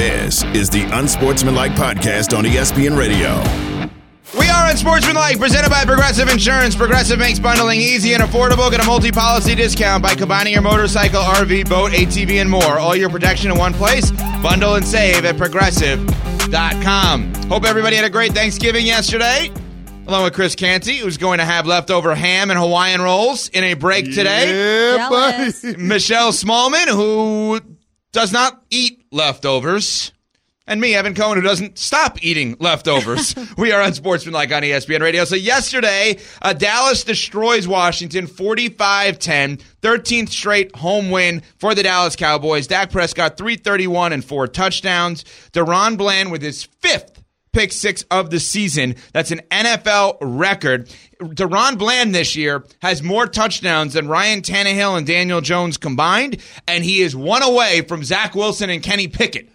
This is the Unsportsmanlike Podcast on ESPN Radio. We are Unsportsmanlike, presented by Progressive Insurance. Progressive makes bundling easy and affordable. Get a multi policy discount by combining your motorcycle, RV, boat, ATV, and more. All your protection in one place. Bundle and save at progressive.com. Hope everybody had a great Thanksgiving yesterday. Along with Chris Canty, who's going to have leftover ham and Hawaiian rolls in a break today. Yeah, buddy. Michelle Smallman, who does not eat leftovers. And me, Evan Cohen, who doesn't stop eating leftovers. we are Unsportsmanlike on E ESPN Radio. So yesterday, uh, Dallas destroys Washington 45-10, 13th straight home win for the Dallas Cowboys. Dak Prescott, 331 and four touchdowns. DaRon Bland with his fifth pick six of the season. That's an NFL record. DaRon Bland this year has more touchdowns than Ryan Tannehill and Daniel Jones combined, and he is one away from Zach Wilson and Kenny Pickett.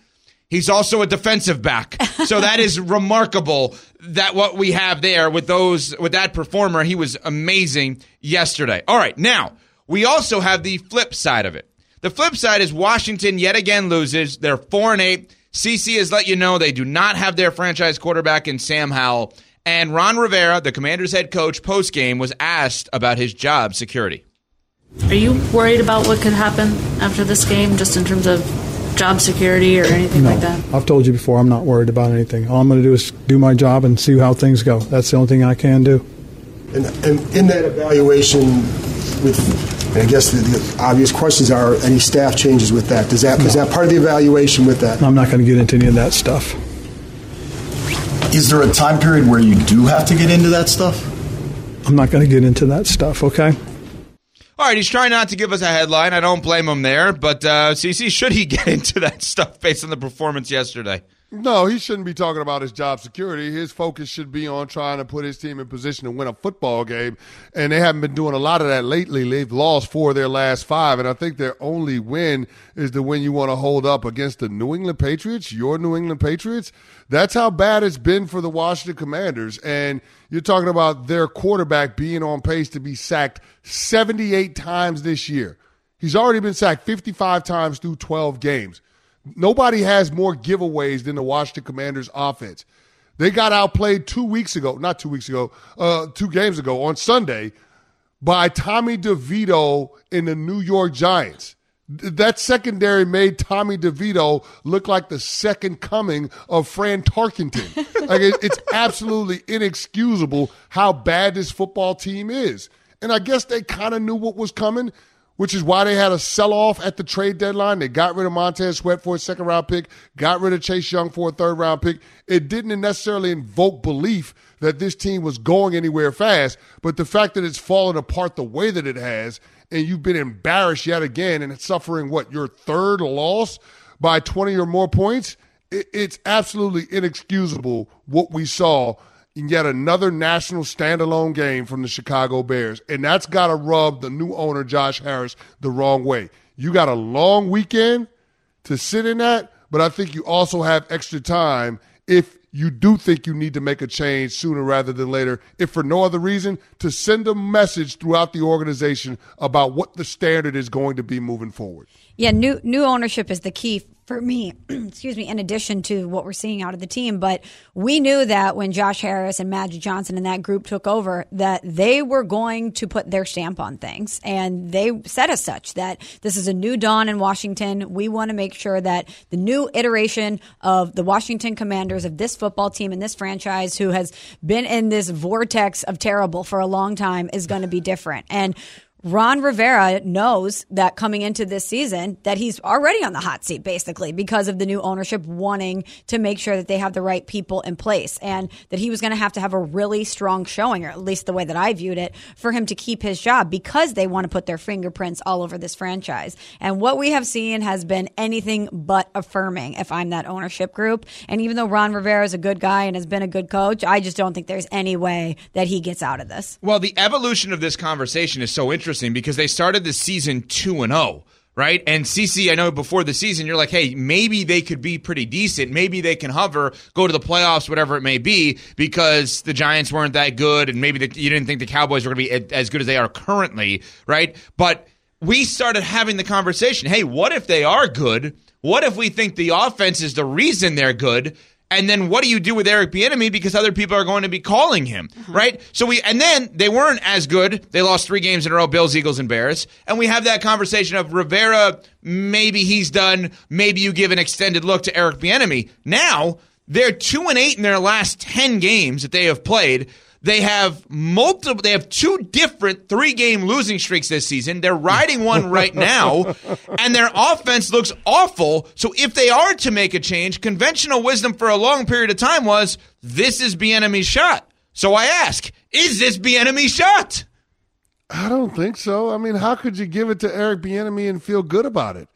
He's also a defensive back. So that is remarkable that what we have there with those with that performer, he was amazing yesterday. All right, now we also have the flip side of it. The flip side is Washington yet again loses. They're 4 and 8. CC has let you know they do not have their franchise quarterback in Sam Howell. And Ron Rivera, the Commanders head coach, post game was asked about his job security. Are you worried about what could happen after this game, just in terms of job security or anything No, like that? I've told you before, I'm not worried about anything. All I'm going to do is do my job and see how things go. That's the only thing I can do. And, and in that evaluation, with and I guess the, the obvious questions are any staff changes with that. Does that is that part of the evaluation with that? I'm not going to get into any of that stuff. Is there a time period where you do have to get into that stuff? I'm not going to get into that stuff, okay? All right, he's trying not to give us a headline. I don't blame him there. But uh, CC, should he get into that stuff based on the performance yesterday? No, he shouldn't be talking about his job security. His focus should be on trying to put his team in position to win a football game. And they haven't been doing a lot of that lately. They've lost four of their last five. And I think their only win is the win you want to hold up against the New England Patriots, your New England Patriots. That's how bad it's been for the Washington Commanders. And you're talking about their quarterback being on pace to be sacked 78 times this year. He's already been sacked 55 times through 12 games. Nobody has more giveaways than the Washington Commanders offense. They got outplayed two weeks ago, not two weeks ago, uh, two games ago on Sunday by Tommy DeVito in the New York Giants. That secondary made Tommy DeVito look like the second coming of Fran Tarkenton. like it- it's absolutely inexcusable how bad this football team is. And I guess they kind of knew what was coming which is why they had a sell off at the trade deadline. They got rid of Montez Sweat for a second round pick, got rid of Chase Young for a third round pick. It didn't necessarily invoke belief that this team was going anywhere fast, but the fact that it's fallen apart the way that it has, and you've been embarrassed yet again and suffering what, your third loss by 20 or more points, it, it's absolutely inexcusable what we saw in yet another national standalone game from the Chicago Bears. And that's got to rub the new owner, Josh Harris, the wrong way. You got a long weekend to sit in that, but I think you also have extra time if you do think you need to make a change sooner rather than later, if for no other reason, to send a message throughout the organization about what the standard is going to be moving forward. Yeah, new new ownership is the key for me. excuse me. In addition to what we're seeing out of the team, but we knew that when Josh Harris and Magic Johnson and that group took over, that they were going to put their stamp on things, and they said as such that this is a new dawn in Washington. We want to make sure that the new iteration of the Washington Commanders of this football team and this franchise, who has been in this vortex of terrible for a long time, is going to be different. And Ron Rivera knows that coming into this season that he's already on the hot seat basically because of the new ownership wanting to make sure that they have the right people in place and that he was going to have to have a really strong showing or at least the way that I viewed it for him to keep his job because they want to put their fingerprints all over this franchise. And what we have seen has been anything but affirming if I'm that ownership group. And even though Ron Rivera is a good guy and has been a good coach, I just don't think there's any way that he gets out of this. Well, the evolution of this conversation is so interesting interesting because they started the season 2 and 0 right? And CC, I know before the season, you're like, hey, maybe they could be pretty decent. Maybe they can hover, go to the playoffs, whatever it may be, because the Giants weren't that good, and maybe the, you didn't think the Cowboys were going to be as good as they are currently, right? But we started having the conversation hey, what if they are good? What if we think the offense is the reason they're good? And then what do you do with Eric Bieniemy because other people are going to be calling him, uh-huh. right? So we and then they weren't as good. They lost three games in a row: Bills, Eagles, and Bears. And we have that conversation of Rivera. Maybe he's done. Maybe you give an extended look to Eric Bieniemy. Now they're two and eight in their last ten games that they have played. They have multiple. They have two different three-game losing streaks this season. They're riding one right now, and their offense looks awful. So if they are to make a change, conventional wisdom for a long period of time was this is Bieniemy's shot. So I ask, is this Bieniemy's shot? I don't think so. I mean, how could you give it to Eric Bieniemy and feel good about it?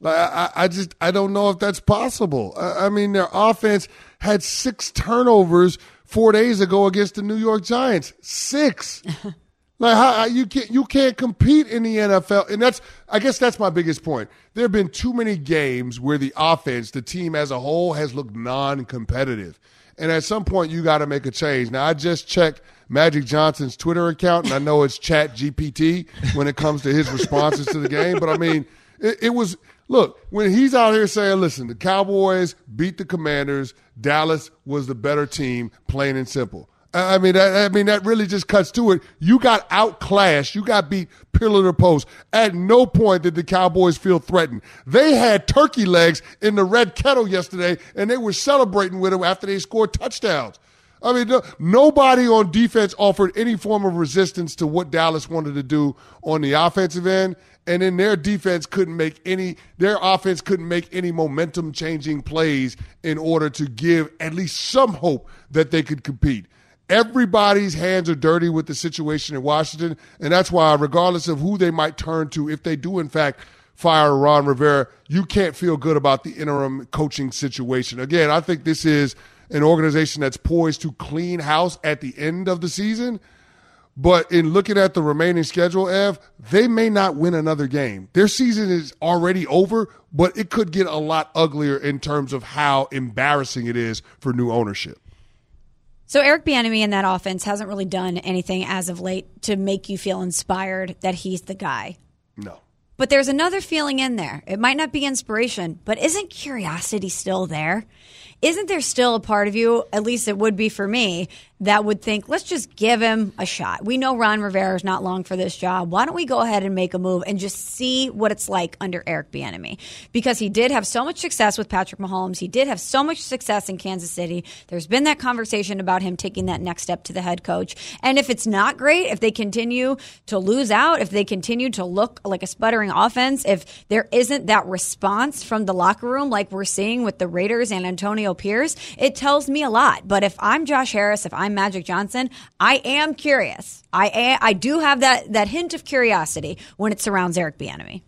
Like, I, I just I don't know if that's possible. I, I mean, their offense had six turnovers four days ago against the New York Giants. Six. like how you can't you can't compete in the NFL, and that's I guess that's my biggest point. There have been too many games where the offense, the team as a whole, has looked non-competitive, and at some point you got to make a change. Now I just checked Magic Johnson's Twitter account, and I know it's Chat GPT when it comes to his responses to the game, but I mean it, it was Look, when he's out here saying, listen, the Cowboys beat the Commanders, Dallas was the better team, plain and simple. I mean, that, I mean, that really just cuts to it. You got outclassed. You got beat pillar to post. At no point did the Cowboys feel threatened. They had turkey legs in the red kettle yesterday, and they were celebrating with them after they scored touchdowns. I mean, no, nobody on defense offered any form of resistance to what Dallas wanted to do on the offensive end and then their defense couldn't make any their offense couldn't make any momentum changing plays in order to give at least some hope that they could compete. Everybody's hands are dirty with the situation in Washington. And that's why regardless of who they might turn to if they do in fact fire Ron Rivera you can't feel good about the interim coaching situation. Again I think this is an organization that's poised to clean house at the end of the season but in looking at the remaining schedule, Ev, they may not win another game. Their season is already over, but it could get a lot uglier in terms of how embarrassing it is for new ownership. So Eric Bieniemy in that offense hasn't really done anything as of late to make you feel inspired that he's the guy. No. But there's another feeling in there. It might not be inspiration, but isn't curiosity still there? Isn't there still a part of you, at least it would be for me, that would think, let's just give him a shot. We know Ron Rivera is not long for this job. Why don't we go ahead and make a move and just see what it's like under Eric Bieniemy? Because he did have so much success with Patrick Mahomes. He did have so much success in Kansas City. There's been that conversation about him taking that next step to the head coach. And if it's not great, if they continue to lose out, if they continue to look like a sputtering offense, if there isn't that response from the locker room like we're seeing with the Raiders and Antonio Pierce, it tells me a lot. But if I'm Josh Harris, if I'm Magic Johnson, I am curious. I am, I do have that that hint of curiosity when it surrounds Eric Bieniemy.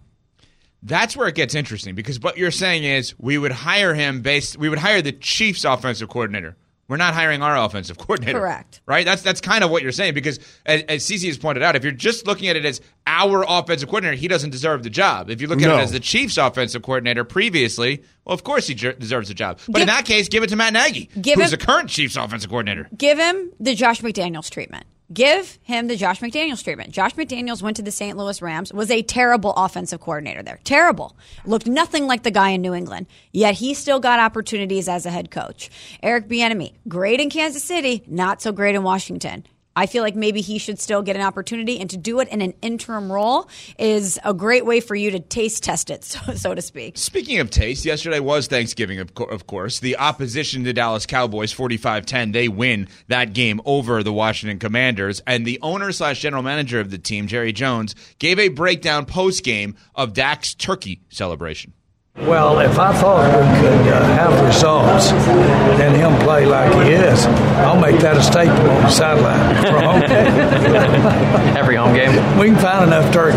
That's where it gets interesting because what you're saying is we would hire him based we would hire the Chiefs offensive coordinator we're not hiring our offensive coordinator. Correct. Right? That's that's kind of what you're saying because as, as CC has pointed out, if you're just looking at it as our offensive coordinator, he doesn't deserve the job. If you look at no. it as the Chiefs offensive coordinator previously, well, of course he jer- deserves the job. But give, in that case, give it to Matt Nagy, who's him, the current Chiefs offensive coordinator. Give him the Josh McDaniels treatment. Give him the Josh McDaniels treatment. Josh McDaniels went to the St. Louis Rams, was a terrible offensive coordinator there. Terrible. Looked nothing like the guy in New England. Yet he still got opportunities as a head coach. Eric Bieniemy, great in Kansas City, not so great in Washington. I feel like maybe he should still get an opportunity, and to do it in an interim role is a great way for you to taste test it, so, so to speak. Speaking of taste, yesterday was Thanksgiving, of, co- of course. The opposition to Dallas Cowboys, 45 10, they win that game over the Washington Commanders. And the owner slash general manager of the team, Jerry Jones, gave a breakdown post game of Dak's turkey celebration. Well, if I thought we could uh, have results and him play like he is, I'll make that a staple on the sideline for home game. Every home game? We can find enough turkey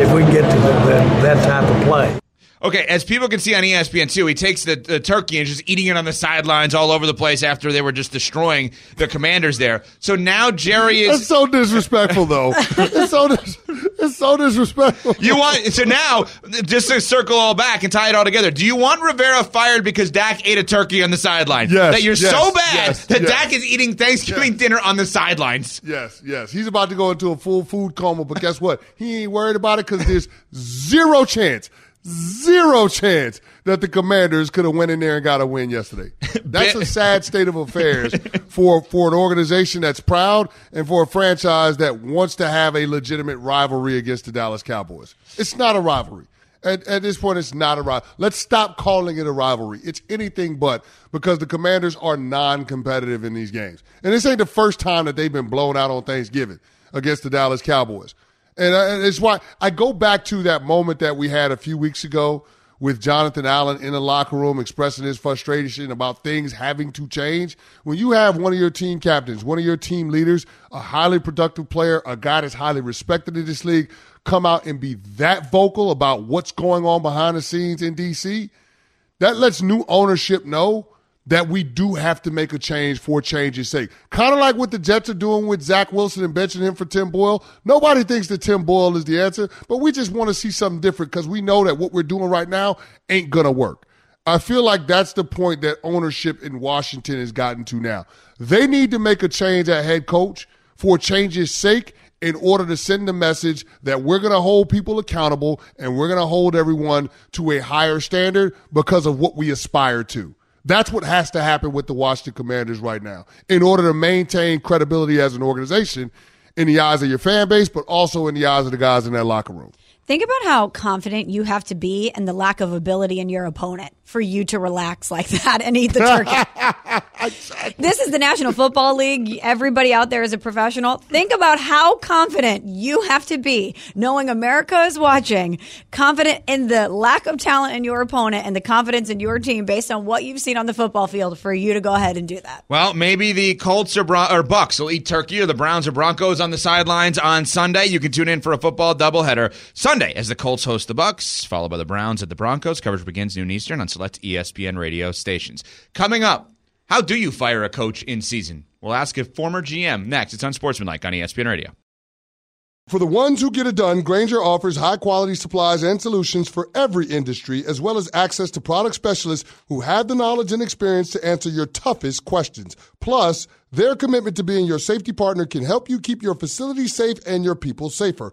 if we can get to that, that type of play. Okay, as people can see on ESPN too, he takes the, the turkey and just eating it on the sidelines all over the place after they were just destroying the commanders there. So now Jerry is That's so disrespectful, though. it's so dis- it's so disrespectful. You want so now just to circle all back and tie it all together. Do you want Rivera fired because Dak ate a turkey on the sideline? Yes, That you're yes, so bad yes, that yes. Dak is eating Thanksgiving dinner on the sidelines. Yes, yes. He's about to go into a full food coma, but guess what? He ain't worried about it because there's zero chance, zero chance that the Commanders could have went in there and got a win yesterday. That's a sad state of affairs for for an organization that's proud and for a franchise that wants to have a legitimate rivalry against the Dallas Cowboys. It's not a rivalry. At, at this point, it's not a rivalry. Let's stop calling it a rivalry. It's anything but because the Commanders are non-competitive in these games, and this ain't the first time that they've been blown out on Thanksgiving against the Dallas Cowboys. And it's why I go back to that moment that we had a few weeks ago with Jonathan Allen in the locker room expressing his frustration about things having to change. When you have one of your team captains, one of your team leaders, a highly productive player, a guy that's highly respected in this league, come out and be that vocal about what's going on behind the scenes in DC, that lets new ownership know that we do have to make a change for change's sake. Kind of like what the Jets are doing with Zach Wilson and benching him for Tim Boyle. Nobody thinks that Tim Boyle is the answer, but we just want to see something different because we know that what we're doing right now ain't going to work. I feel like that's the point that ownership in Washington has gotten to now. They need to make a change at head coach for change's sake in order to send the message that we're going to hold people accountable and we're going to hold everyone to a higher standard because of what we aspire to. That's what has to happen with the Washington Commanders right now in order to maintain credibility as an organization in the eyes of your fan base, but also in the eyes of the guys in that locker room. Think about how confident you have to be and the lack of ability in your opponent for you to relax like that and eat the turkey. this is the National Football League. Everybody out there is a professional. Think about how confident you have to be knowing America is watching, confident in the lack of talent in your opponent and the confidence in your team based on what you've seen on the football field for you to go ahead and do that. Well, maybe the Colts or, Bron- or Bucks will eat turkey, or the Browns or Broncos on the sidelines on Sunday. You can tune in for a football doubleheader Sunday as the Colts host the Bucks, followed by the Browns at the Broncos. Coverage begins noon Eastern on select ESPN radio stations. Coming up, how do you fire a coach in season? We'll ask a former GM next. It's on E ESPN Radio. For the ones who get it done, Grainger offers high quality supplies and solutions for every industry, as well as access to product specialists who have the knowledge and experience to answer your toughest questions. Plus, their commitment to being your safety partner can help you keep your facility safe and your people safer.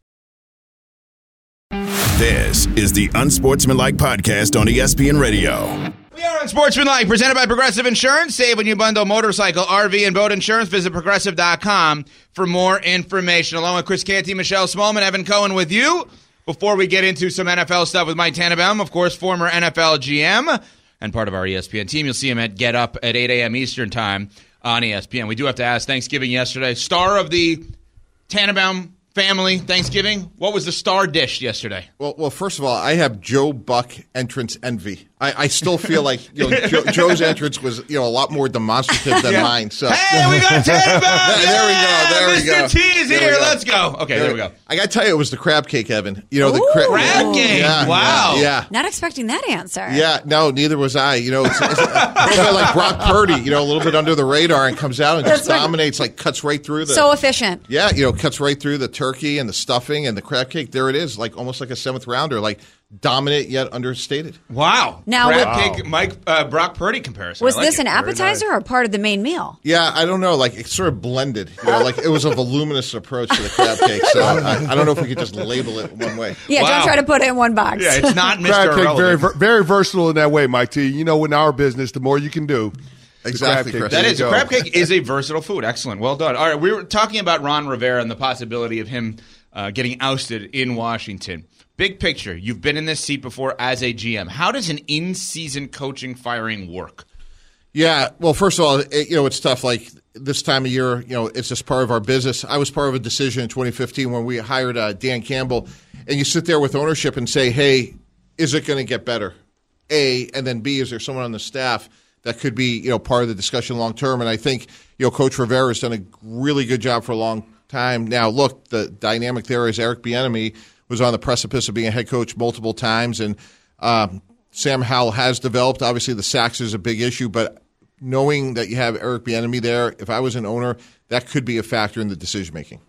This is the Unsportsmanlike Podcast on ESPN Radio. We are Unsportsmanlike, presented by Progressive Insurance. Save when you bundle motorcycle, RV, and boat insurance. Visit progressive.com for more information. Along with Chris Canty, Michelle Smallman, Evan Cohen with you. Before we get into some NFL stuff with Mike Tannenbaum, of course, former NFL GM and part of our ESPN team. You'll see him at Get Up at 8 a.m. Eastern Time on ESPN. We do have to ask Thanksgiving yesterday. Star of the Tannenbaum family, Thanksgiving. What was the star dish yesterday? Well, well, first of all, I have Joe Buck entrance envy. I, I still feel like you know Joe, Joe's entrance was you know a lot more demonstrative than Yeah. mine. So Hey, we got Tannenbaum! there we go. There we Mr. go. T is There here. go. Let's go. Okay, there we go. I got to tell you, it was the crab cake, Evan. You know the cra- Crab cake. Yeah, Wow. Yeah. Not expecting that answer. Yeah, no, neither was I. You know, it's, it's a little bit like Brock Purdy. You know, a little bit under the radar and comes out and just That's right. dominates, like cuts right through the. So efficient. yeah, you know, cuts right through the turkey and the stuffing and the crab cake. There it is, like almost like a seventh rounder, like dominant yet understated. Wow. Now, crab Wow. cake, Mike uh, Brock Purdy comparison. Was like this it. an appetizer or part of the main meal? Yeah, I don't know. Like it sort of blended. You know, like it was a voluminous approach to the crab cake. So I, I don't know if we could just label it one way. Yeah, Wow. don't try to put it in one box. Yeah, it's not Mr. Crab cake very very versatile in that way, Mike T. You know, in our business, the more you can do. Exactly, crab cake. Chris. That There is, you a go. crab cake is a versatile food. Excellent. Well done. All right, we were talking about Ron Rivera and the possibility of him uh, getting ousted in Washington. Big picture, you've been in this seat before as a GM. How does an in season coaching firing work? Yeah, well, first of all, it, you know, it's tough. Like this time of year, you know, it's just part of our business. I was part of a decision in 2015 when we hired uh, Dan Campbell, and you sit there with ownership and say, "Hey, is it going to get better?" A, and then B, is there someone on the staff that could be, you know, part of the discussion long term? And I think, you know, Coach Rivera has done a really good job for a long time. Now, look, the dynamic there is Eric Bieniemy was on the precipice of being a head coach multiple times, and um, Sam Howell has developed. Obviously, the sacks is a big issue, but knowing that you have Eric Bieniemy there, if I was an owner, that could be a factor in the decision making.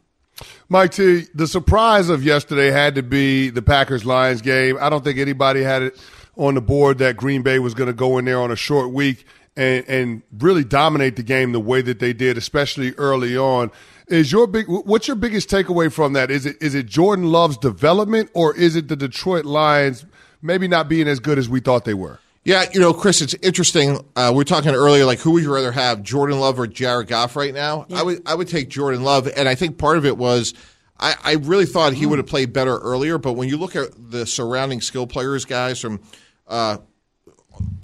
Mike T, the surprise of yesterday had to be the Packers Lions game. I don't think anybody had it on the board that Green Bay was going to go in there on a short week and, and really dominate the game the way that they did, especially early on. Is your big what's your biggest takeaway from that? Is it is it Jordan Love's development or is it the Detroit Lions maybe not being as good as we thought they were? Yeah, you know, Chris, it's interesting. Uh, we were talking earlier, like who would you rather have, Jordan Love or Jared Goff right now? I would I would take Jordan Love, and I think part of it was I, I really thought he would have played better earlier. But when you look at the surrounding skill players, guys from uh,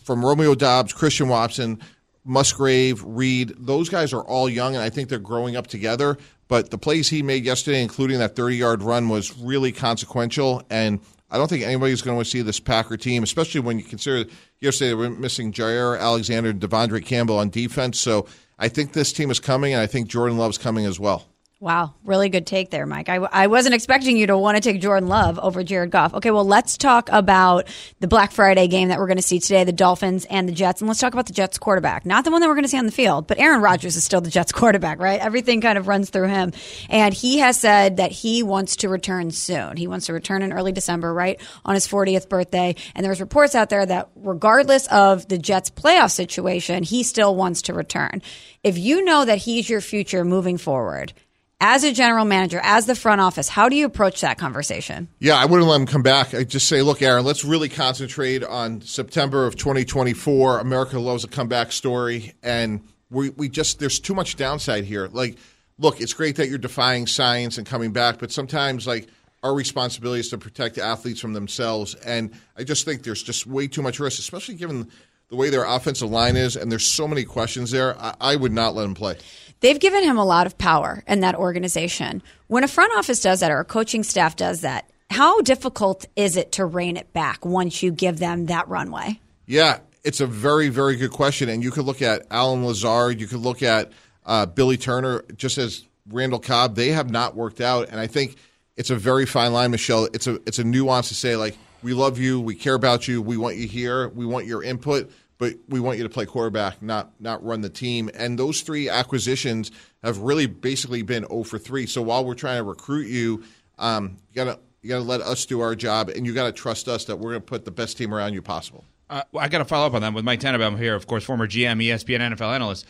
from Romeo Doubs, Christian Watson, Musgrave, Reed, those guys are all young, and I think they're growing up together. But the plays he made yesterday, including that 30 yard run, was really consequential. And I don't think anybody's going to see this Packer team, especially when you consider yesterday they were missing Jaire Alexander and De'Vondre Campbell on defense. So I think this team is coming, and I think Jordan Love's coming as well. Wow, really good take there, Mike. I, I wasn't expecting you to want to take Jordan Love over Jared Goff. Okay, well, let's talk about the Black Friday game that we're going to see today, the Dolphins and the Jets. And let's talk about the Jets quarterback. Not the one that we're going to see on the field, but Aaron Rodgers is still the Jets quarterback, right? Everything kind of runs through him. And he has said that he wants to return soon. He wants to return in early December, right? On his 40th birthday. And there's reports out there that regardless of the Jets playoff situation, he still wants to return. If you know that he's your future moving forward, as a general manager, as the front office, how do you approach that conversation? Yeah, I wouldn't let him come back. I just say, look, Aaron, let's really concentrate on September of 2024. America loves a comeback story, and we we just there's too much downside here. Like, look, it's great that you're defying science and coming back, but sometimes like our responsibility is to protect athletes from themselves, and I just think there's just way too much risk, especially given the way their offensive line is, and there's so many questions there. I, I would not let him play. They've given him a lot of power in that organization. When a front office does that or a coaching staff does that, how difficult is it to rein it back once you give them that runway? Yeah, it's a very, very good question. And you could look at Allen Lazard, you could look at uh, Billy Turner, just as Randall Cobb. They have not worked out, and I think it's a very fine line, Michelle. It's a it's a nuance to say like we love you, we care about you, we want you here, we want your input, but we want you to play quarterback, not not run the team. And those three acquisitions have really basically been 0 for 3. So while we're trying to recruit you, um, you gotta you gotta let us do our job, and you gotta trust us that we're gonna put the best team around you possible. Uh, well, I got to follow up on that with Mike Tannenbaum here, of course, former GM, ESPN, NFL analyst.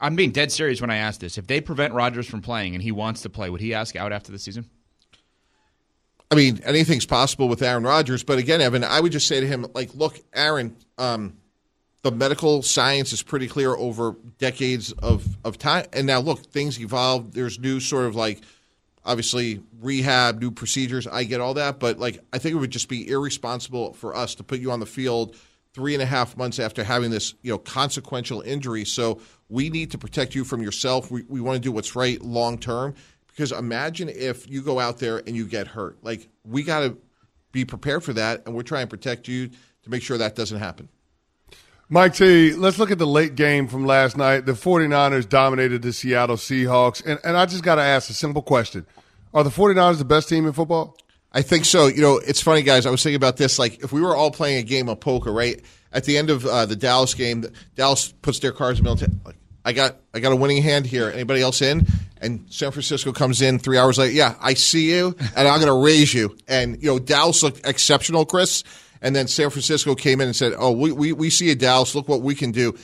I'm being dead serious when I ask this. If they prevent Rodgers from playing and he wants to play, would he ask out after the season? I mean, anything's possible with Aaron Rodgers. But again, Evan, I would just say to him, like, look, Aaron, um, the medical science is pretty clear over decades of, of time. And now, look, things evolve. There's new sort of like, obviously, rehab, new procedures. I get all that. But, like, I think it would just be irresponsible for us to put you on the field three and a half months after having this, you know, consequential injury. So we need to protect you from yourself. We, we want to do what's right long term because imagine if you go out there and you get hurt. Like we got to be prepared for that, and we're trying to protect you to make sure that doesn't happen. Mike T, let's look at the late game from last night. The 49ers dominated the Seattle Seahawks. And, and I just got to ask a simple question Are the 49ers the best team in football? I think so. You know, it's funny, guys. I was thinking about this. Like, if we were all playing a game of poker, right? At the end of uh, the Dallas game, Dallas puts their cards in the middle. Like, I got, I got a winning hand here. Anybody else in? And San Francisco comes in three hours later. Yeah, I see you, and I'm going to raise you. And you know, Dallas looked exceptional, Chris. And then San Francisco came in and said, "Oh, we we, we see a Dallas. Look what we can do."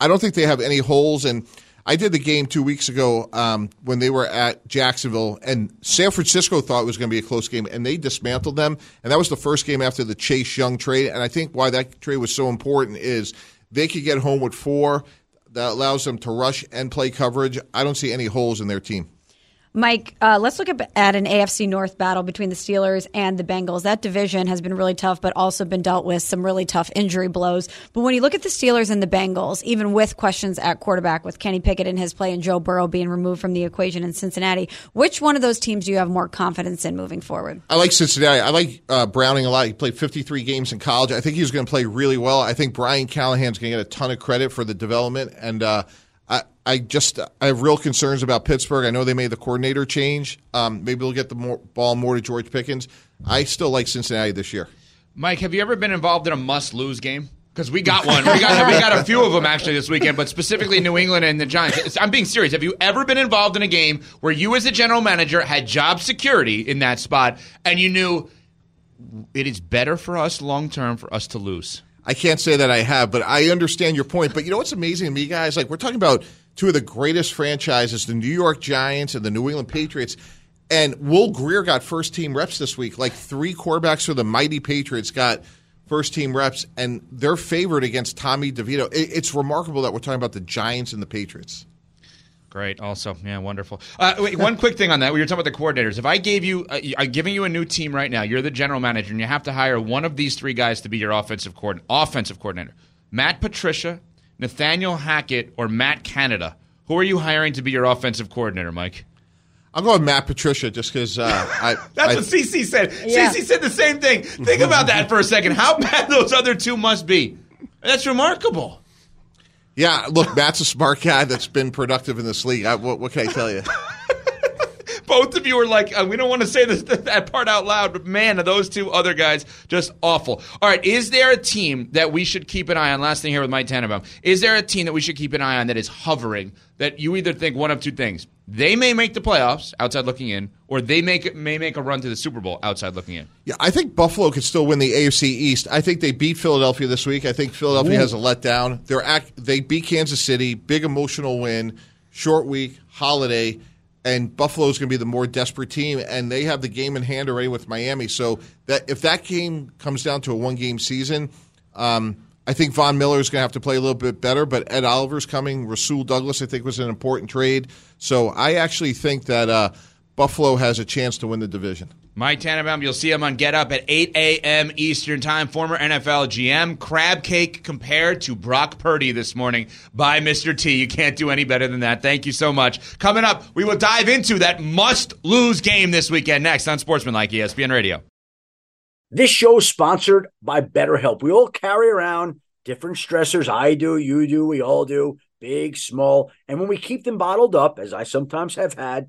I don't think they have any holes. And I did the game two weeks ago um, when they were at Jacksonville, and San Francisco thought it was going to be a close game, and they dismantled them. And that was the first game after the Chase Young trade. And I think why that trade was so important is they could get home with four. That allows them to rush and play coverage. I don't see any holes in their team. Mike, uh, let's look at, an AFC North battle between the Steelers and the Bengals. That division has been really tough, but also been dealt with some really tough injury blows. But when you look at the Steelers and the Bengals, even with questions at quarterback, with Kenny Pickett in his play and Joe Burrow being removed from the equation in Cincinnati, which one of those teams do you have more confidence in moving forward? I like Cincinnati. I like uh, Browning a lot. He played 53 games in college. I think he's going to play really well. I think Brian Callahan's going to get a ton of credit for the development and. Uh, I, just I have real concerns about Pittsburgh. I know they made the coordinator change. Um, maybe they'll get the more, ball more to George Pickens. I still like Cincinnati this year. Mike, have you ever been involved in a must-lose game? Because we got one. We got, we got a few of them actually this weekend, but specifically New England and the Giants. I'm being serious. Have you ever been involved in a game where you, as a general manager, had job security in that spot and you knew it is better for us long term for us to lose? I can't say that I have, but I understand your point. But you know what's amazing to me, guys? Like we're talking about two of the greatest franchises, the New York Giants and the New England Patriots. And Will Grier got first team reps this week. Like three quarterbacks for the mighty Patriots got first team reps, and they're favored against Tommy DeVito. It's remarkable that we're talking about the Giants and the Patriots. Great. Also, yeah, wonderful. Uh, wait, one quick thing on that. We were talking about the coordinators. If I gave you, uh, I'm giving you a new team right now. You're the general manager, and you have to hire one of these three guys to be your offensive coordinator. Offensive coordinator: Matt Patricia, Nathaniel Hackett, or Matt Canada. Who are you hiring to be your offensive coordinator, Mike? I'll go with Matt Patricia just because uh, I. That's I, what CC said. Yeah. CC said the same thing. Think about that for a second. How bad those other two must be. That's remarkable. Yeah, look, Matt's a smart guy that's been productive in this league. I, what, what, can I tell you? Both of you are like, uh, we don't want to say this, that part out loud, but man, those two other guys just awful. All right, is there a team that we should keep an eye on? Last thing here with Mike Tannenbaum. Is there a team that we should keep an eye on that is hovering? That you either think one of two things: they may make the playoffs, outside looking in, or they make may make a run to the Super Bowl, outside looking in. Yeah, I think Buffalo could still win the AFC East. I think they beat Philadelphia this week. I think Philadelphia Ooh. has a letdown. They're act, they beat Kansas City, big emotional win, short week, holiday and Buffalo's going to be the more desperate team, and they have the game in hand already with Miami. So that if that game comes down to a one game season, um, I think Von Miller is going to have to play a little bit better. But Ed Oliver's coming. Rasul Douglas, I think, was an important trade. So I actually think that uh, Buffalo has a chance to win the division. Mike Tannenbaum, you'll see him on Get Up at 8 a.m. Eastern Time. Former NFL GM, crab cake compared to Brock Purdy this morning by Mr. T. You can't do any better than that. Thank you so much. Coming up, we will dive into that must lose game this weekend next on Sportsman Like ESPN Radio. This show is sponsored by BetterHelp. We all carry around different stressors. I do, you do, we all do, big, small. And when we keep them bottled up, as I sometimes have had,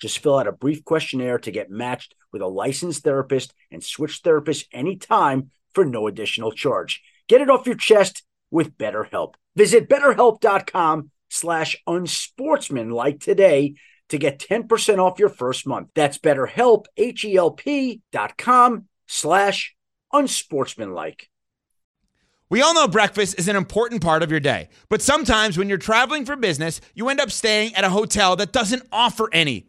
Just fill out a brief questionnaire to get matched with a licensed therapist and switch therapists anytime for no additional charge. Get it off your chest with BetterHelp. Visit betterhelp.com slash unsportsmanlike today to get 10% off your first month. That's betterhelp, H-E-L-P dot com slash unsportsmanlike. We all know breakfast is an important part of your day, but sometimes when you're traveling for business, you end up staying at a hotel that doesn't offer any.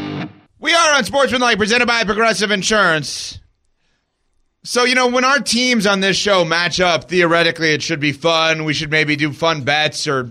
We are Unsportsmanlike, presented by Progressive Insurance. So, you know, when our teams on this show match up, theoretically it should be fun. We should maybe do fun bets or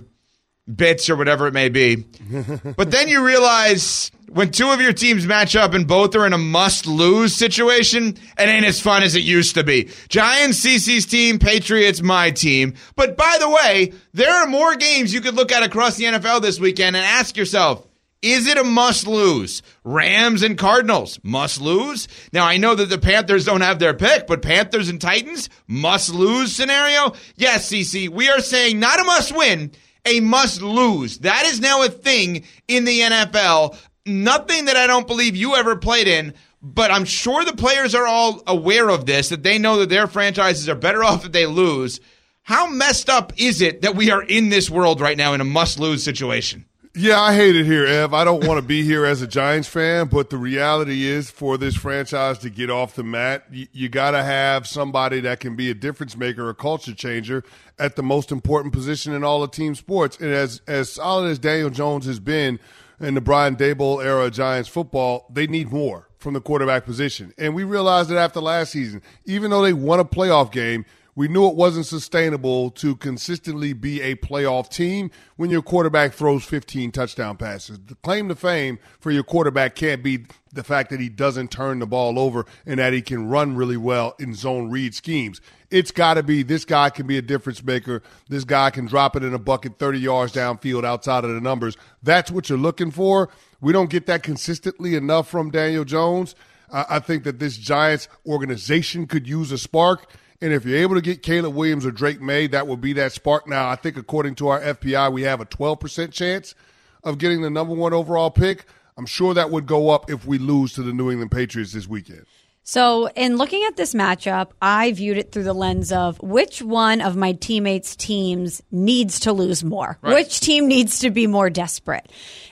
bits or whatever it may be. but then you realize when two of your teams match up and both are in a must lose situation, it ain't as fun as it used to be. Giants, CC's team, Patriots, my team. But by the way, there are more games you could look at across the NFL this weekend and ask yourself, is it a must lose? Rams and Cardinals, must lose. Now, I know that the Panthers don't have their pick, but Panthers and Titans, must lose scenario? Yes, CC, we are saying not a must win, a must lose. That is now a thing in the NFL. Nothing that I don't believe you ever played in, but I'm sure the players are all aware of this, that they know that their franchises are better off if they lose. How messed up is it that we are in this world right now in a must lose situation? Yeah, I hate it here, Ev. I don't want to be here as a Giants fan, but the reality is for this franchise to get off the mat, you, you got to have somebody that can be a difference maker, a culture changer at the most important position in all of team sports. And as, as solid as Daniel Jones has been in the Brian Daboll era of Giants football, they need more from the quarterback position. And we realized that after last season, even though they won a playoff game, we knew it wasn't sustainable to consistently be a playoff team when your quarterback throws 15 touchdown passes. The claim to fame for your quarterback can't be the fact that he doesn't turn the ball over and that he can run really well in zone read schemes. It's got to be this guy can be a difference maker. This guy can drop it in a bucket 30 yards downfield outside of the numbers. That's what you're looking for. We don't get that consistently enough from Daniel Jones. I think that this Giants organization could use a spark. And if you're able to get Caleb Williams or Drake Maye, that will be that spark. Now, I think according to our FPI, we have a 12% chance of getting the number one overall pick. I'm sure that would go up if we lose to the New England Patriots this weekend. So, in looking at this matchup, I viewed it through the lens of which one of my teammates' teams needs to lose more? Right. Which team needs to be more desperate?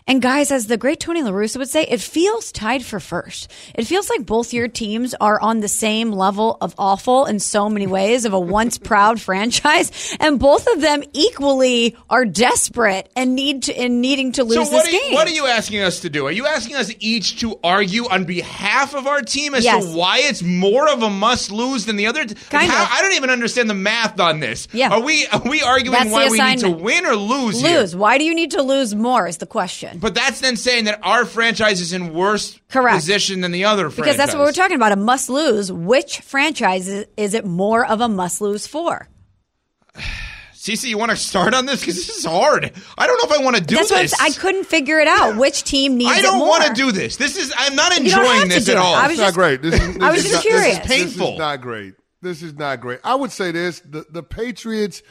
And guys, as the great Tony La Russa would say, it feels tied for first. It feels like both your teams are on the same level of awful in so many ways of a once proud franchise, and both of them equally are desperate and need to and needing to lose so what this are, you, game. what are you asking us to do? Are you asking us each to argue on behalf of our team as Yes. to why it's more of a must lose than the other? Kind How- of. I don't even understand the math on this. Yeah. Are we are we arguing That's why we need to win or lose? here? lose. Why do you need to lose more? Is the question. But that's then saying that our franchise is in worse Correct. position than the other franchise. Because that's what we're talking about. A must lose. Which franchise is, is it more of a must lose for? Cece, you want to start on this because this is hard. I don't know if I want to do That's what I'm this. s- I couldn't figure it out. Which team needs more? I don't want to do this. This is I'm not You don't have enjoying this do at it. all. I was It's not great. This is, this I was is just not, curious. This is, Painful. This is not great. This is not great. I would say this: the the Patriots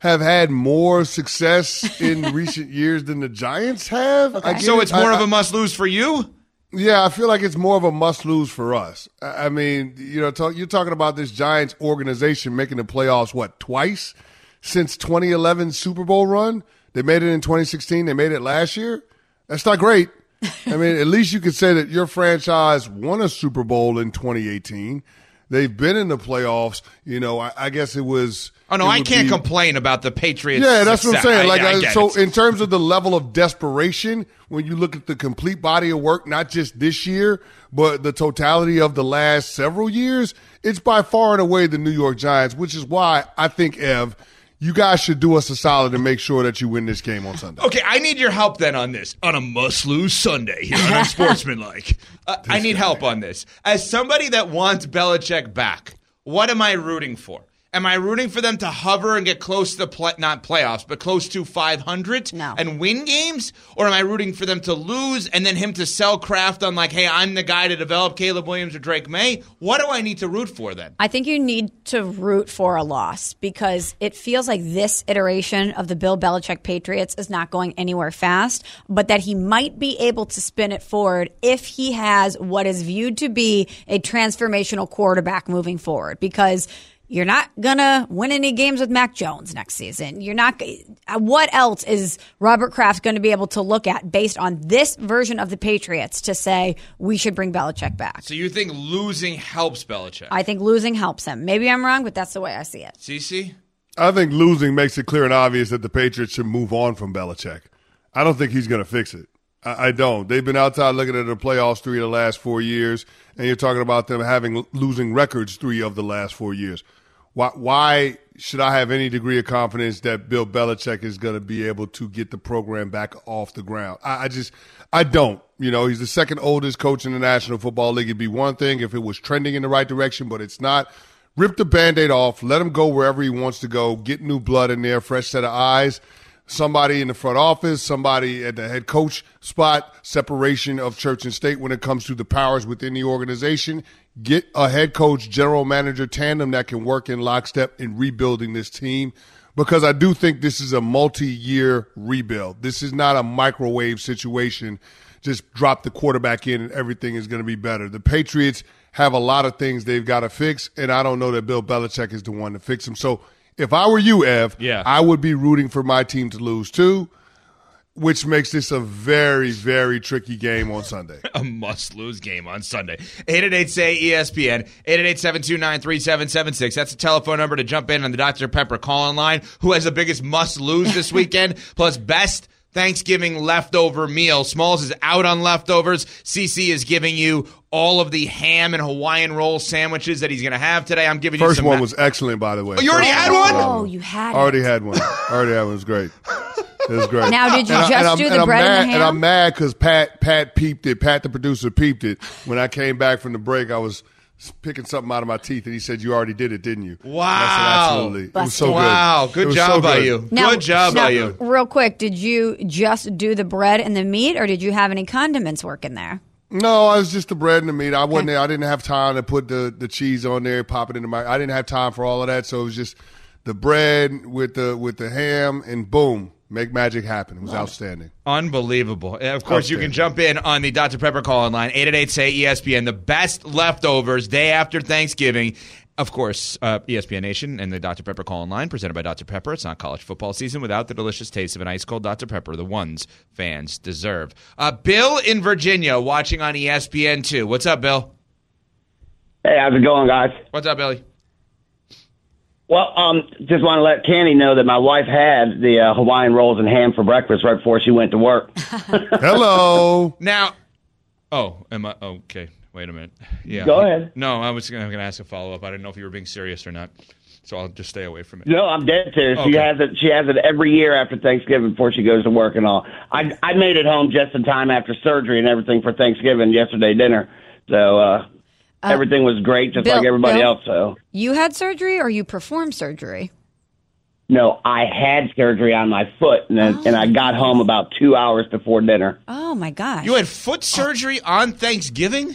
have had more success in recent years than the Giants have. I get so it's more I- of a must lose for you. Yeah, I feel like it's more of a must lose for us. I I mean, you know, talk, you're talking about this Giants organization making the playoffs what twice since 2011 Super Bowl run. They made it in 2016. They made it last year. That's not great. I mean, at least you could say that your franchise won a Super Bowl in 2018. They've been in the playoffs. You know, I, I guess it was. Oh no, I can't be- complain about the Patriots. yeah, that's what I'm saying. Like, I uh, get so it. in terms of the level of desperation, when you look at the complete body of work, not just this year, but the totality of the last several years, it's by far and away the New York Giants, which is why I think, Ev, you guys should do us a solid and make sure that you win this game on Sunday. Okay, I need your help then on this on a must-lose Sunday here on Unsportsmanlike. Uh, I need help on this. As somebody that wants Belichick back, what am I rooting for? Am I rooting for them to hover and get close to the play, not playoffs, but close to 500 No. and win games? Or am I rooting for them to lose and then him to sell Kraft on like, hey, I'm the guy to develop Caleb Williams or Drake Maye? What do I need to root for then? I think you need to root for a loss because it feels like this iteration of the Bill Belichick Patriots is not going anywhere fast, but that he might be able to spin it forward if he has what is viewed to be a transformational quarterback moving forward because you're not gonna win any games with Mac Jones next season. You're not. uh, What else is Robert Kraft going to be able to look at based on this version of the Patriots to say we should bring Belichick back? So you think losing helps Belichick? I think losing helps him. Maybe I'm wrong, but that's the way I see it. CC? I think losing makes it clear and obvious that the Patriots should move on from Belichick. I don't think he's going to fix it. I, I don't. They've been outside looking at the playoffs three of the last four years, and you're talking about them having losing records three of the last four years. Why, why should I have any degree of confidence that Bill Belichick is going to be able to get the program back off the ground? I, I just, I don't. You know, he's the second oldest coach in the National Football League. It'd be one thing if it was trending in the right direction, but it's not. Rip the band aid off, let him go wherever he wants to go, get new blood in there, fresh set of eyes somebody in the front office, somebody at the head coach spot, separation of church and state when it comes to the powers within the organization. Get a head coach, general manager tandem that can work in lockstep in rebuilding this team because I do think this is a multi year rebuild. This is not a microwave situation. Just drop the quarterback in and everything is going to be better. The Patriots have a lot of things they've got to fix, and I don't know that Bill Belichick is the one to fix them. So if I were you, Ev, Yeah. I would be rooting for my team to lose too, which makes this a very, very tricky game on Sunday. a must lose game on Sunday. 888 say ESPN, 888 729 3776. That's the telephone number to jump in on the Dr. Pepper call in line. Who has the biggest must lose this weekend? Plus, best Thanksgiving leftover meal. Smalls is out on leftovers. CC is giving you all of the ham and Hawaiian roll sandwiches that he's going to have today. I'm giving you First one ma- was excellent, by the way. Oh, you already First had one? Oh, you had it. Already had one. Already had one. It was great. It was great. Now, did you And just I'm- do the and I'm bread and the mad, ham? I'm mad because Pat Pat peeped it. Pat, the producer, peeped it. When I came back from the break, I was picking something out of my teeth, and he said, "You already did it, didn't you?" And I said, Wow. Absolutely. It was so good. Wow. Good It job so by good. you. Now- Good job now, by you. Real quick, did you just do the bread and the meat, or did you have any condiments working there? No, I was just the bread and the meat. I wasn't. I didn't have time to put the, the cheese on there, pop it in the mic. I didn't have time for all of that, so it was just the bread with the with the ham, and boom, make magic happen. It was outstanding. Unbelievable. And Of course, you can jump in on the Dr. Pepper call in line, 888 say ESPN, the best leftovers day after Thanksgiving. Of course, uh, ESPN Nation and the Dr. Pepper call in line presented by Dr. Pepper. It's not college football season without the delicious taste of an ice cold Dr. Pepper, the ones fans deserve. Uh, Bill in Virginia watching on E ESPN2. What's up, Bill? Hey, how's it going, guys? What's up, Billy? Well, um, just want to let Canty know that my wife had the uh, Hawaiian rolls and ham for breakfast right before she went to work. Hello. Now, oh, am I? Okay, wait a minute. Yeah. Go ahead. No, I was going to ask a follow up. I didn't know if you were being serious or not. So I'll just stay away from it. No, I'm dead serious. She has it. She has it every year after Thanksgiving before she goes to work and all. I I made it home just in time after surgery and everything for Thanksgiving yesterday dinner. So uh, Uh, everything was great, just Bill- like everybody Bill? else. So You had surgery, or you performed surgery? no, I had surgery on my foot, and then, and I oh. got home about two hours before dinner. Oh my gosh! You had foot surgery on Thanksgiving?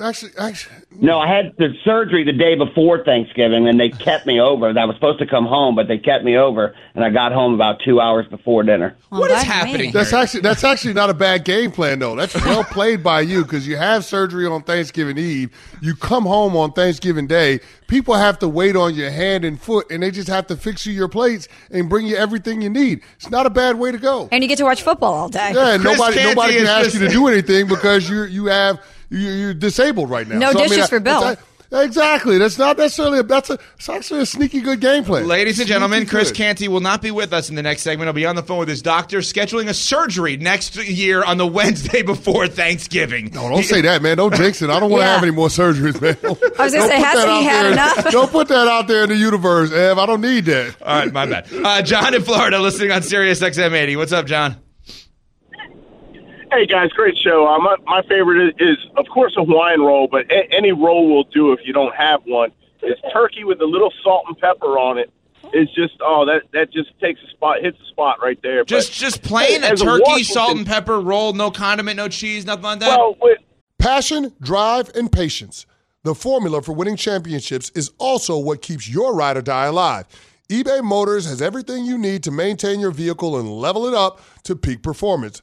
Actually, actually, No, I had the surgery the day before Thanksgiving, and they kept me over. I was supposed to come home, but they kept me over, and I got home about two hours before dinner. What is happening? That's actually that's actually not a bad game plan though. That's well played by you because you have surgery on Thanksgiving Eve. You come home on Thanksgiving Day. People have to wait on your hand and foot, and they just have to fix you your plates and bring you everything you need. It's not a bad way to go. And you get to watch football all day. Yeah, and nobody Canty nobody can ask you to do anything because you you have you, you're disabled right now. No So, I mean, dishes I- for Bill. exactly. That's not necessarily a, that's a it's actually a sneaky good game plan. Ladies and gentlemen, Sneaky Chris good. Canty will not be with us in the next segment. He'll be on the phone with his doctor scheduling a surgery next year on the Wednesday before Thanksgiving. No, don't say that, man. Don't jinx it. I don't want to Yeah. have any more surgeries, man. Don't- I was gonna say, hasn't that he out had there. enough? Don't put that out there in the universe, Ev. I don't need that. All right, my bad. Uh, John in Florida listening on Sirius XM 80. What's up, John? Hey guys, great show. Uh, my my favorite is, is of course a Hawaiian roll, but a- any roll will do if you don't have one. his turkey with a little salt and pepper on it. it is just oh that that just takes a spot hits a spot right there. Just But just plain a turkey, Washington- salt and pepper roll, no condiment, no cheese, nothing like that. Well, with, Passion, drive, and patience. The formula for winning championships is also what keeps your ride or die alive. eBay Motors has everything you need to maintain your vehicle and level it up to peak performance.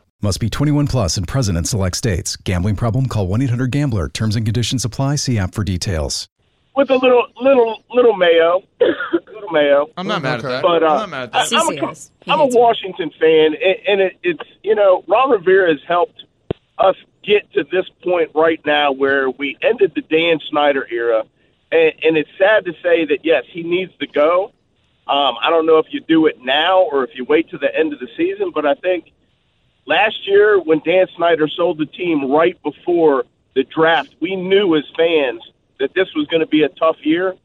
Must be 21 plus and present in select states. Gambling problem? Call 1 800 Gambler. Terms and conditions apply. See app for details. with a little little little mayo, little mayo. I'm not mad at that. But uh, I'm not mad at that. I, am a, I'm a Washington fan, and, and it, it's you know Ron Rivera has helped us get to this point right now where we ended the Dan Snyder era, and, and it's sad to say that yes, he needs to go. Um, I don't know if you do it now or if you wait to the end of the season, but I think last year when Dan Snyder sold the team right before the draft, we knew as fans that this was going to be a tough year,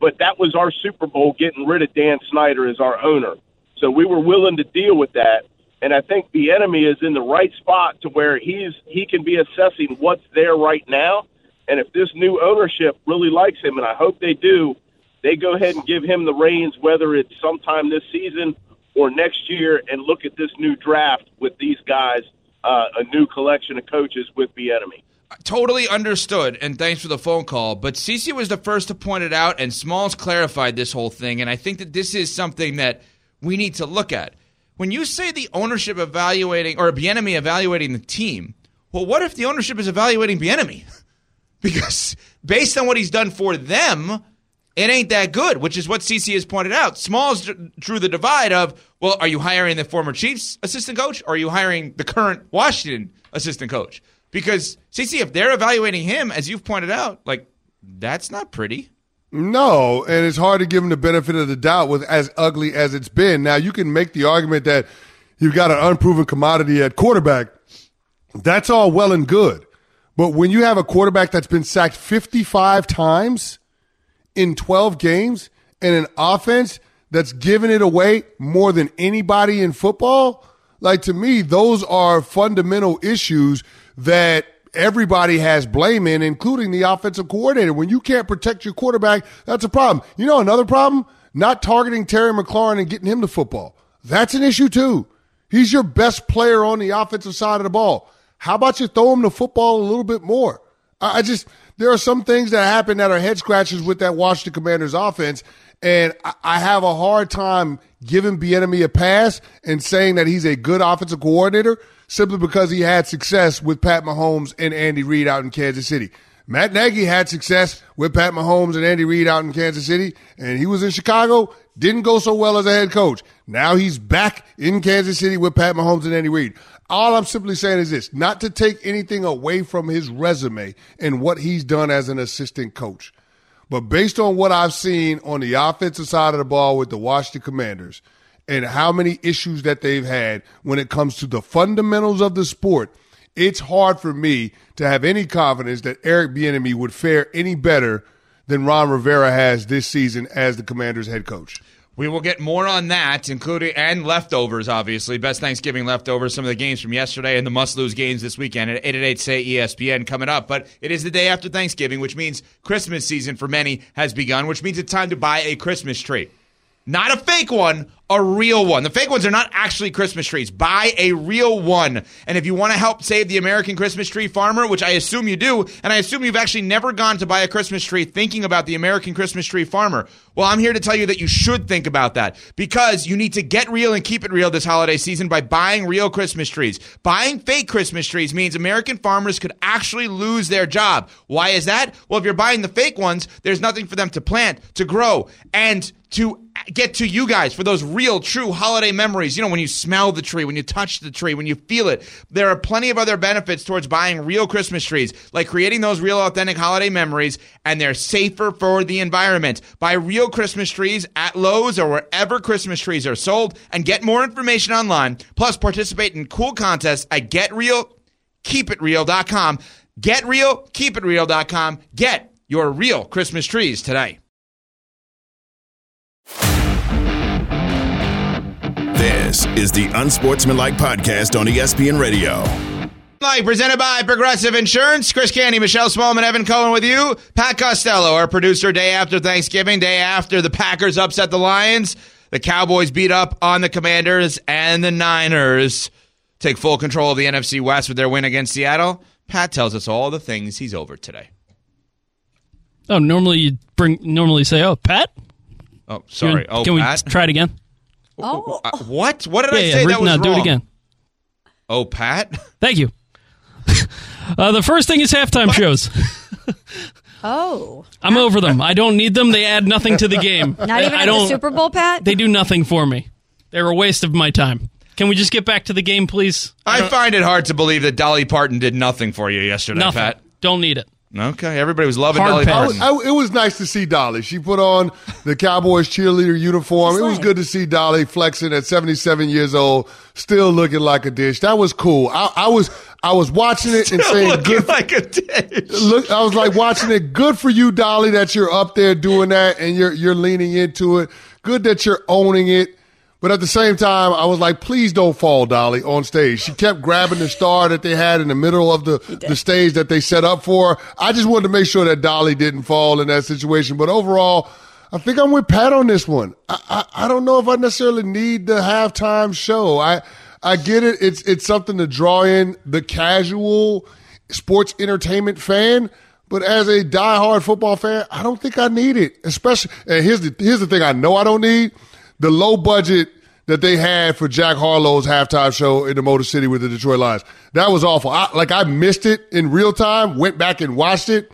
but that was our Super Bowl getting rid of Dan Snyder as our owner. So we were willing to deal with that. And I think Bieniemy is in the right spot to where he's he can be assessing what's there right now. And if this new ownership really likes him, and I hope they do, they go ahead and give him the reins, whether it's sometime this season or next year, and look at this new draft with these guys, uh, a new collection of coaches with Bieniemy. Totally understood, and thanks for the phone call. But Cece was the first to point it out, and Smalls clarified this whole thing. And I think that this is something that we need to look at. When you say the ownership evaluating or Bieniemy evaluating the team, well, what if the ownership is evaluating Bieniemy? Because based on what he's done for them, it ain't that good, which is what CC has pointed out. Smalls drew the divide of, well, are you hiring the former Chiefs assistant coach or are you hiring the current Washington assistant coach? Because CC, if they're evaluating him, as you've pointed out, like that's not pretty. No, and it's hard to give him the benefit of the doubt with as ugly as it's been. Now you can make the argument that you've got an unproven commodity at quarterback. That's all well and good. But when you have a quarterback that's been sacked 55 times in 12 games and an offense that's given it away more than anybody in football, like to me, those are fundamental issues that everybody has blame in, including the offensive coordinator. When you can't protect your quarterback, that's a problem. You know, another problem? Not targeting Terry McLaurin and getting him the football. That's an issue too. He's your best player on the offensive side of the ball. How about you throw him the football a little bit more? I just, there are some things that happen that are head scratches with that Washington Commanders offense. And I- have a hard time giving Bieniemy a pass and saying that he's a good offensive coordinator simply because he had success with Pat Mahomes and Andy Reid out in Kansas City. Matt Nagy had success with Pat Mahomes and Andy Reid out in Kansas City, and he was in Chicago. Didn't go so well as a head coach. Now he's back in Kansas City with Pat Mahomes and Andy Reid. All I'm simply saying is this not to take anything away from his resume and what he's done as an assistant coach. But based on what I've seen on the offensive side of the ball with the Washington Commanders and how many issues that they've had when it comes to the fundamentals of the sport, it's hard for me to have any confidence that Eric Bieniemy would fare any better than Ron Rivera has this season as the Commanders head coach. We will get more on that, including and leftovers, obviously. Best Thanksgiving leftovers, some of the games from yesterday and the must lose games this weekend at 888 say E ESPN coming up. But it is the day after Thanksgiving, which means Christmas season for many has begun, which means it's time to buy a Christmas tree. not a fake one, a real one. The fake ones are not actually Christmas trees. Buy a real one. And if you want to help save the American Christmas tree farmer, which I assume you do, and I assume you've actually never gone to buy a Christmas tree thinking about the American Christmas tree farmer, well, I'm here to tell you that you should think about that because you need to get real and keep it real this holiday season by buying real Christmas trees. Buying fake Christmas trees means American farmers could actually lose their job. Why is that? Well, if you're buying the fake ones, there's nothing for them to plant, to grow, and to get to you guys for those real, true holiday memories. You know, when you smell the tree, when you touch the tree, when you feel it. There are plenty of other benefits towards buying real Christmas trees, like creating those real, authentic holiday memories, and they're safer for the environment. Buy real Christmas trees at Lowe's or wherever Christmas trees are sold, and get more information online. Plus, participate in cool contests at GetRealKeepItReal.com. GetRealKeepItReal.com. Get your real Christmas trees today. This is the Unsportsmanlike Podcast on ESPN Radio. Like presented by Progressive Insurance. Chris Canty, Michelle Smallmon, Evan Cohen with you. Pat Costello, our producer, day after Thanksgiving, day after the Packers upset the Lions. The Cowboys beat up on the Commanders and the Niners take full control of the NFC West with their win against Seattle. Pat tells us all the things he's over today. Oh, normally you bring normally say, "Oh, Pat." Oh, sorry. Can, oh, can we Pat. try it again? Oh, Uh, what? What did yeah, I say re- that was no, wrong? do it again. Oh, Pat. Thank you. uh, the first thing is halftime shows. oh. I'm over them. I don't need them. They add nothing to the game. Not even I at the don't. Super Bowl, Pat? They do nothing for me. They're a waste of my time. Can we just get back to the game, please? I find it hard to believe that Dolly Parton did nothing for you yesterday, Nothing. Pat. Don't need it. Okay, everybody was loving Hard Dolly. Parton. I, it was nice to see Dolly. She put on the Cowboys cheerleader uniform. It was good to see Dolly flexing at 77 years old, still looking like a dish. That was cool. I, I was I was watching it and saying, looking "Good." like a dish. Look, I was like watching it. Good for you, Dolly, that you're up there doing that and you're you're leaning into it. Good that you're owning it. But at the same time, I was like, please don't fall, Dolly, on stage. She kept grabbing the star that they had in the middle of the, the stage that they set up for. I just wanted to make sure that Dolly didn't fall in that situation. But overall, I think I'm with Pat on this one. I, I, I don't know if I necessarily need the halftime show. I I get it. It's it's something to draw in the casual sports entertainment fan. But as a diehard football fan, I don't think I need it. Especially, and here's the here's the thing I know I don't need the low budget that they had for Jack Harlow's halftime show in the Motor City with the Detroit Lions. That was awful. I, like I missed it in real time. Went back and watched it.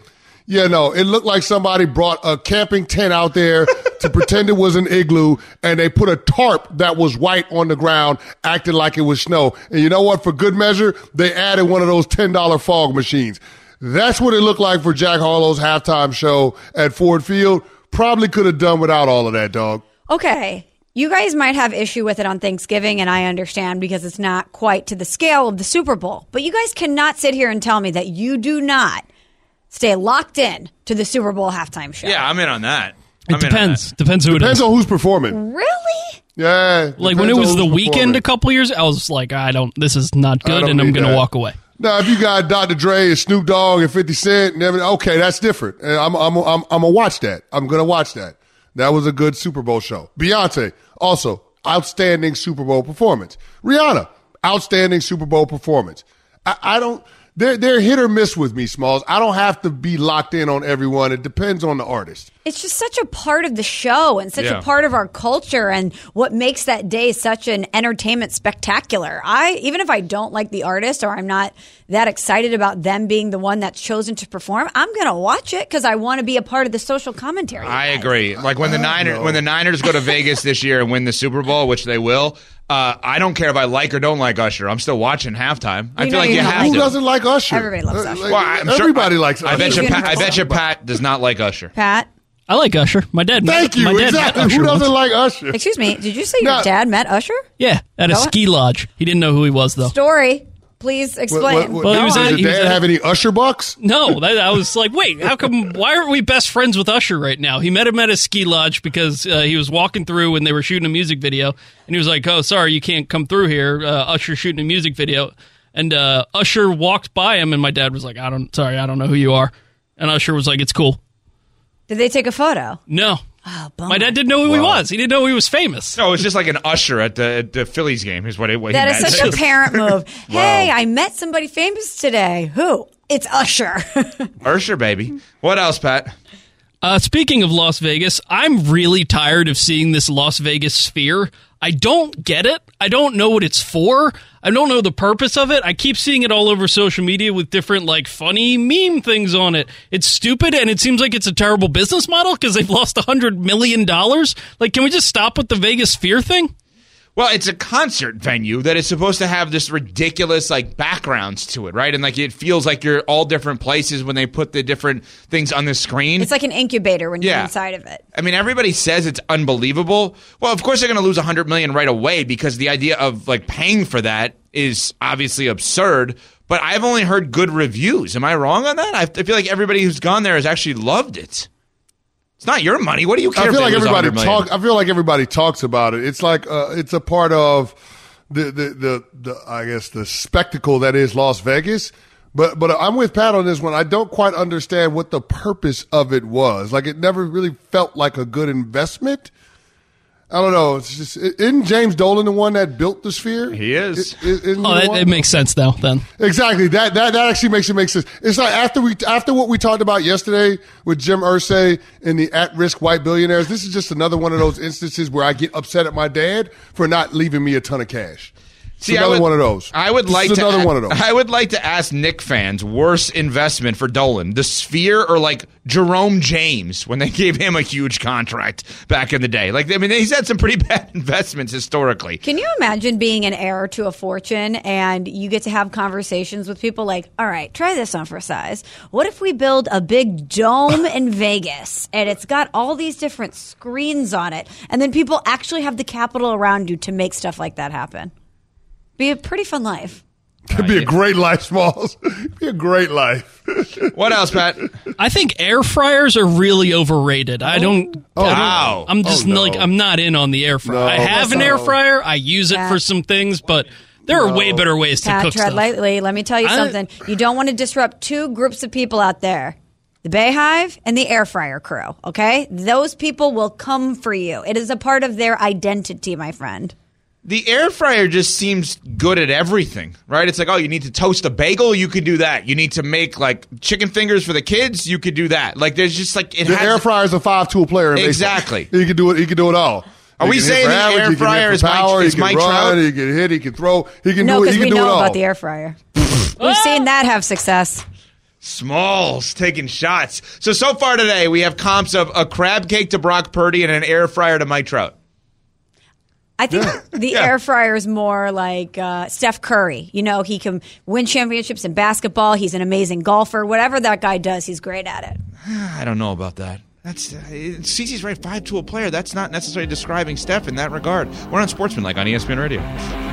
Yeah, no, it looked like somebody brought a camping tent out there to pretend it was an igloo, and they put a tarp that was white on the ground, acting like it was snow. And you know what? For good measure, they added one of those ten dollar fog machines. That's what it looked like for Jack Harlow's halftime show at Ford Field. Probably could have done without all of that, dog. Okay. You guys might have issue with it on Thanksgiving, and I understand because it's not quite to the scale of the Super Bowl. But you guys cannot sit here and tell me that you do not stay locked in to the Super Bowl halftime show. Yeah, I'm in on that. It depends. Depends who Depends is. on who's performing. Really? Yeah. Like when it was the who's weekend performing. a couple years, I was like, I don't. This is not good, and I'm going to walk away. Now, if you got Dr. Dre and Snoop Dogg and 50 Cent and everything, okay, that's different. I'm, I'm, I'm, I'm gonna watch that. I'm gonna watch that. That was a good Super Bowl show. Beyonce, also, outstanding Super Bowl performance. Rihanna, outstanding Super Bowl performance. I, I don't, they're, they're hit or miss with me, Smalls. I don't have to be locked in on everyone. It depends on the artist. It's just such a part of the show and such Yeah. a part of our culture and what makes that day such an entertainment spectacular. I even if I don't like the artist or I'm not that excited about them being the one that's chosen to perform, I'm going to watch it cuz I want to be a part of the social commentary. I agree. Like when the Niners when the Niners go to Vegas this year and win the Super Bowl, which they will. Uh, I don't care if I like or don't like Usher. I'm still watching halftime. I feel like you you don't have Who to. doesn't like Usher? Everybody loves Uh, Usher. Well, I'm sure- everybody likes I Usher. bet you. He's Pat, I bet universal. you. Pat does not like Usher. Pat, I like Usher. My dad. Thank you. My dad Exactly. met Usher Who doesn't once. like Usher? excuse me, did you say your No. dad met Usher? Yeah, at a Go ski lodge. He didn't know who he was though. Story. Please What- explain. what- what- Well, he was does a- your he was dad a- have any Usher bucks? No, that, I was like, wait, how come? Why aren't we best friends with Usher right now? He met him at a ski lodge because uh, he was walking through when they were shooting a music video, and he was like, "Oh, sorry, you can't come through here." Uh, Usher shooting a music video, and uh, Usher walked by him, and my dad was like, "I don't, sorry, I don't know who you are," and Usher was like, "It's cool." Did they take a photo? No, Oh, My dad didn't know who he was. He didn't know he was famous. No, it was just like an usher at the, at the Phillies game. Is what it what That he is meant. such a parent move. Hey, I met somebody famous today. Who? It's Usher. Usher, baby. What else, Pat? Uh, speaking of Las Vegas, I'm really tired of seeing this Las Vegas sphere. I don't get it. I don't know what it's for. I don't know the purpose of it. I keep seeing it all over social media with different, like, funny meme things on it. It's stupid, and it seems like it's a terrible business model because they've lost a $100 million. Like, can we just stop with the Vegas sphere thing? Well, it's a concert venue that is supposed to have this ridiculous like backgrounds to it, right? And like it feels like you're all different places when they put the different things on the screen. it's like an incubator when you're inside of it. I mean, everybody says it's unbelievable. Well, of course they're going to lose 100 million right away because the idea of like paying for that is obviously absurd. But I've only heard good reviews. Am I wrong on that? I I feel like everybody who's gone there has actually loved it. It's not your money. What do you care? I feel like everybody 100 million? talk. I feel like everybody talks about it. It's like uh, it's a part of the, the the the I guess the spectacle that is Las Vegas. But but I'm with Pat on this one. I don't quite understand what the purpose of it was. Like it never really felt like a good investment. I don't know. It's just isn't James Dolan the one that built the sphere? He is. Oh, that, it makes sense now, then. Exactly. That that that actually makes it make sense. It's like after we after what we talked about yesterday with Jim Irsay and the at risk white billionaires. This is just another one of those instances where I get upset at my dad for not leaving me a ton of cash. It's See, I another would- one of those. I would This like is to another a- one of those. I would like to ask Knick fans worst investment for Dolan, the Sphere or like Jerome James when they gave him a huge contract back in the day. Like I mean, he's had some pretty bad investments historically. Can you imagine being an heir to a fortune and you get to have conversations with people like, all right, try this on for size. What if we build a big dome in Vegas and it's got all these different screens on it and then people actually have the capital around you to make stuff like that happen? Be a pretty fun life. It'd be a great life, Smalls. It'd be a great life. what else, Pat? I think air fryers are really overrated. I oh. don't. Oh, I don't- wow. I'm just Oh, no. like I'm not in on the air fryer. No. I have an No. air fryer. I use it Pat. for some things, but there are way better ways to Pat, cook tread stuff. lightly. Let me tell you I- something. You don't want to disrupt two groups of people out there. The BeyHive and the air fryer crew, okay? Those people will come for you. It is a part of their identity, my friend. The air fryer just seems good at everything, right? It's like, oh, you need to toast a bagel, you could do that. You need to make like chicken fingers for the kids, you could do that. Like, there's just like it The has air fryer is a five tool player. In baseball. Exactly. He can do it. He can do it all. Are He we saying for the average, air he can fryer for is Mike- power, is he can Mike run, Trout? He can hit. He can throw. He can No, do it. because He we do know it all. about the air fryer. We've ah! seen that have success. Smalls taking shots. So so far today, we have comps of a crab cake to Brock Purdy and an air fryer to Mike Trout. I think the air fryer is more like uh, Steph Curry. You know, he can win championships in basketball. He's an amazing golfer. Whatever that guy does, he's great at it. I don't know about that. That's uh, Cece's right. Five tool player. That's not necessarily describing Steph in that regard. We're Unsportsmanlike on ESPN Radio.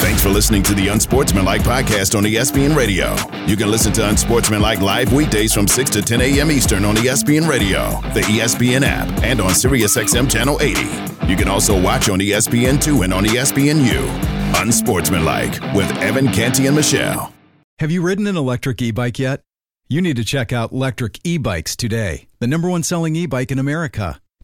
Thanks for listening to the Unsportsmanlike podcast on ESPN Radio. You can listen to Unsportsmanlike live weekdays from 6 to 10 a.m. Eastern on ESPN Radio, the ESPN app, and on SiriusXM Channel 80. You can also watch on E ESPN2 and on ESPNU. Unsportsmanlike with Evan Canty and Michelle. Have you ridden an electric e bike yet? You need to check out Electric E Bikes today, the number one selling e bike in America.